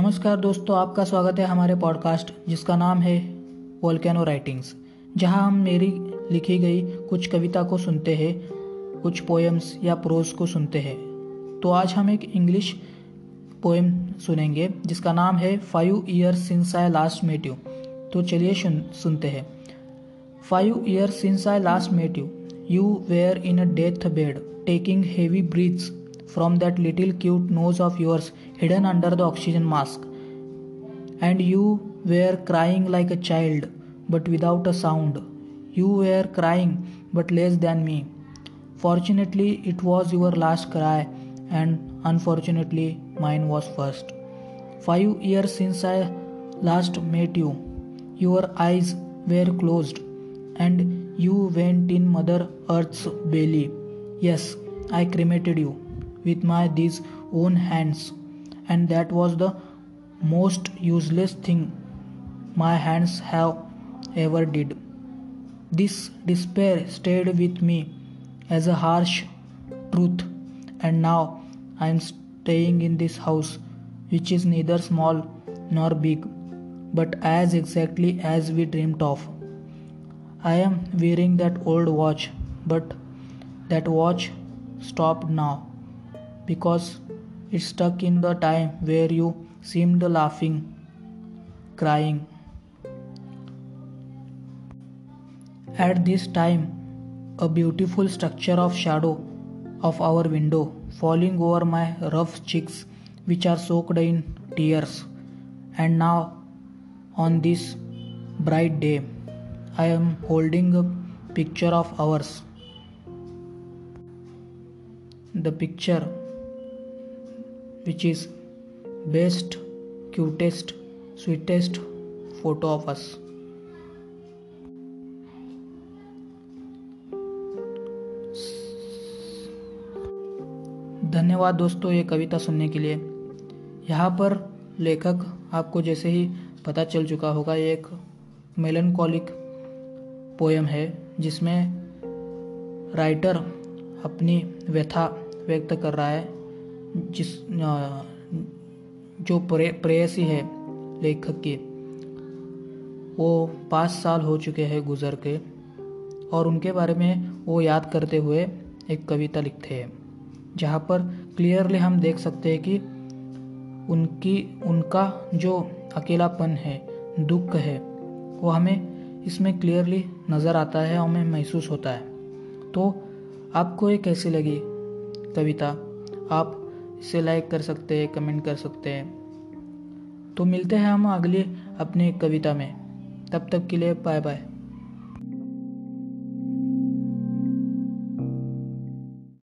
नमस्कार दोस्तों, आपका स्वागत है हमारे पॉडकास्ट जिसका नाम है वोल्केनो राइटिंग्स जहाँ हम मेरी लिखी गई कुछ कविता को सुनते हैं, कुछ पोएम्स या प्रोज को सुनते हैं। तो आज हम एक इंग्लिश पोएम सुनेंगे, जिसका नाम है five years since I last met you तो चलिए सुन, सुनते हैं। Five years since I last met you you were in a death bed taking heavy breaths from that little cute nose of yours hidden under the oxygen mask. And you were crying like a child, but without a sound. You were crying, but less than me. Fortunately, it was your last cry, and unfortunately, mine was first. Five years since I last met you, your eyes were closed, and you went in Mother Earth's belly. Yes, I cremated you with my these own hands. And that was the most useless thing my hands have ever did. This despair stayed with me as a harsh truth. And now i am staying in this house which is neither small nor big but as exactly as we dreamed of. I am wearing that old watch but that watch stopped now because it stuck in the time where you seemed laughing, crying. At this time, a beautiful structure of shadow of our window falling over my rough cheeks, which are soaked in tears. And now, on this bright day, I am holding a picture of ours. The picture which is best, cutest, sweetest photo of us. धन्यवाद दोस्तों ये कविता सुनने के लिए। यहाँ पर लेखक आपको जैसे ही पता चल चुका होगा, ये एक मेलनकॉलिक पोयम है, जिसमें राइटर अपनी व्यथा व्यक्त कर रहा है। जिस जो प्रेयसी है लेखक की, वो पाँच साल हो चुके हैं गुजर के, और उनके बारे में वो याद करते हुए एक कविता लिखते हैं, जहाँ पर क्लियरली हम देख सकते हैं कि उनकी, उनका जो अकेलापन है, दुख है, वो हमें इसमें क्लियरली नज़र आता है और हमें महसूस होता है। तो आपको ये कैसी लगी कविता? आप इसे लाइक कर सकते हैं कमेंट कर सकते हैं। तो मिलते हैं हम अगले अपनी कविता में। तब तक के लिए बाय बाय